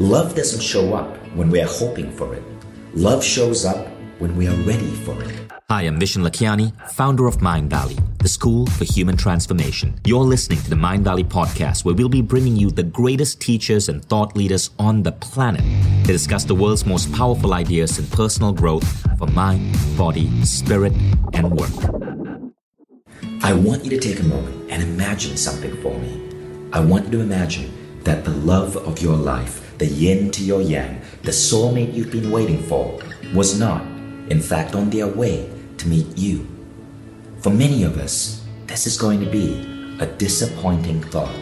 Love doesn't show up when we are hoping for it. Love shows up when we are ready for it. Hi, I'm Vishen Lakhiani, founder of Mindvalley, the school for human transformation. You're listening to the Mindvalley podcast, where we'll be bringing you the greatest teachers and thought leaders on the planet to discuss the world's most powerful ideas in personal growth for mind, body, spirit, and work. I want you to take a moment and imagine something for me. I want you to imagine that the love of your life the yin to your yang, the soulmate you've been waiting for, was not, in fact, on their way to meet you. For many of us, this is going to be a disappointing thought.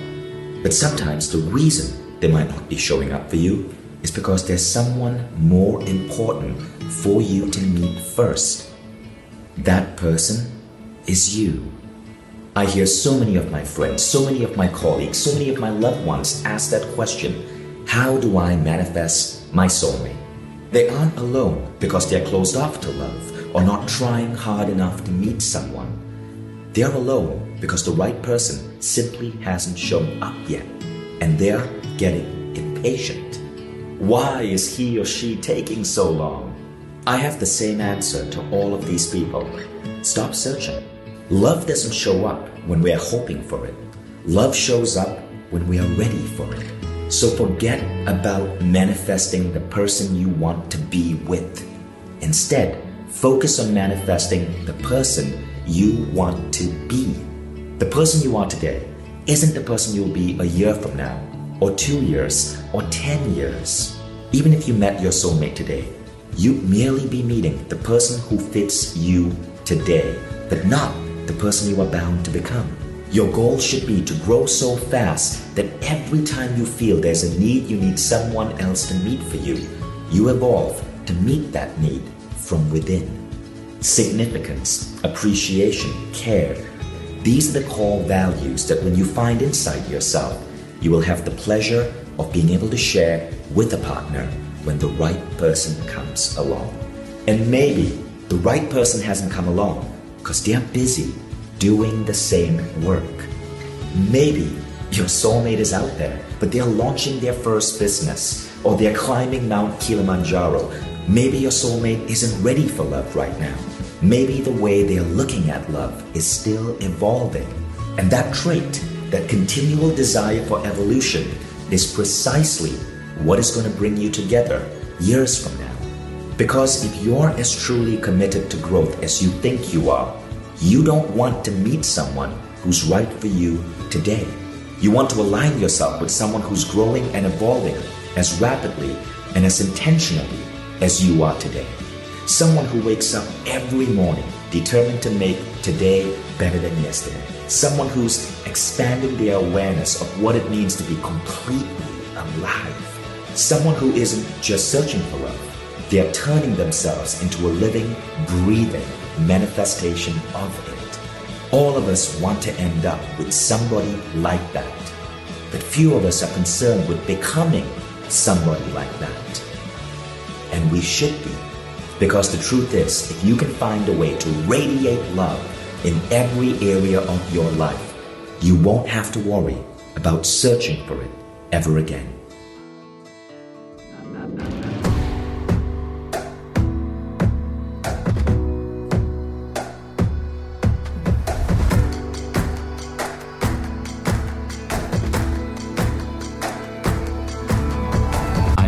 But sometimes the reason they might not be showing up for you is because there's someone more important for you to meet first. That person is you. I hear so many of my friends, so many of my colleagues, so many of my loved ones ask that question how do I manifest my soulmate? They aren't alone because they're closed off to love or not trying hard enough to meet someone. They're alone because the right person simply hasn't shown up yet and they're getting impatient. Why is he or she taking so long? I have the same answer to all of these people. Stop searching. Love doesn't show up when we are hoping for it. Love shows up when we are ready for it. So forget about manifesting the person you want to be with. Instead, focus on manifesting the person you want to be. The person you are today isn't the person you'll be a year from now, or two years, or ten years. Even if you met your soulmate today, you'd merely be meeting the person who fits you today, but not the person you are bound to become. Your goal should be to grow so fast that every time you feel there's a need, you need someone else to meet for you. You evolve to meet that need from within. Significance, appreciation, care. These are the core values that when you find inside yourself, you will have the pleasure of being able to share with a partner when the right person comes along. And maybe the right person hasn't come along because they're busy doing the same work. Maybe your soulmate is out there, but they're launching their first business or they're climbing Mount Kilimanjaro. Maybe your soulmate isn't ready for love right now. Maybe the way they're looking at love is still evolving. And that trait, that continual desire for evolution, is precisely what is going to bring you together years from now. Because if you're as truly committed to growth as you think you are, you don't want to meet someone who's right for you today. You want to align yourself with someone who's growing and evolving as rapidly and as intentionally as you are today. Someone who wakes up every morning determined to make today better than yesterday. Someone who's expanding their awareness of what it means to be completely alive. Someone who isn't just searching for love, they're turning themselves into a living, breathing, manifestation of it. All of us want to end up with somebody like that. But few of us are concerned with becoming somebody like that. And we should be. Because the truth is, if you can find a way to radiate love in every area of your life, you won't have to worry about searching for it ever again.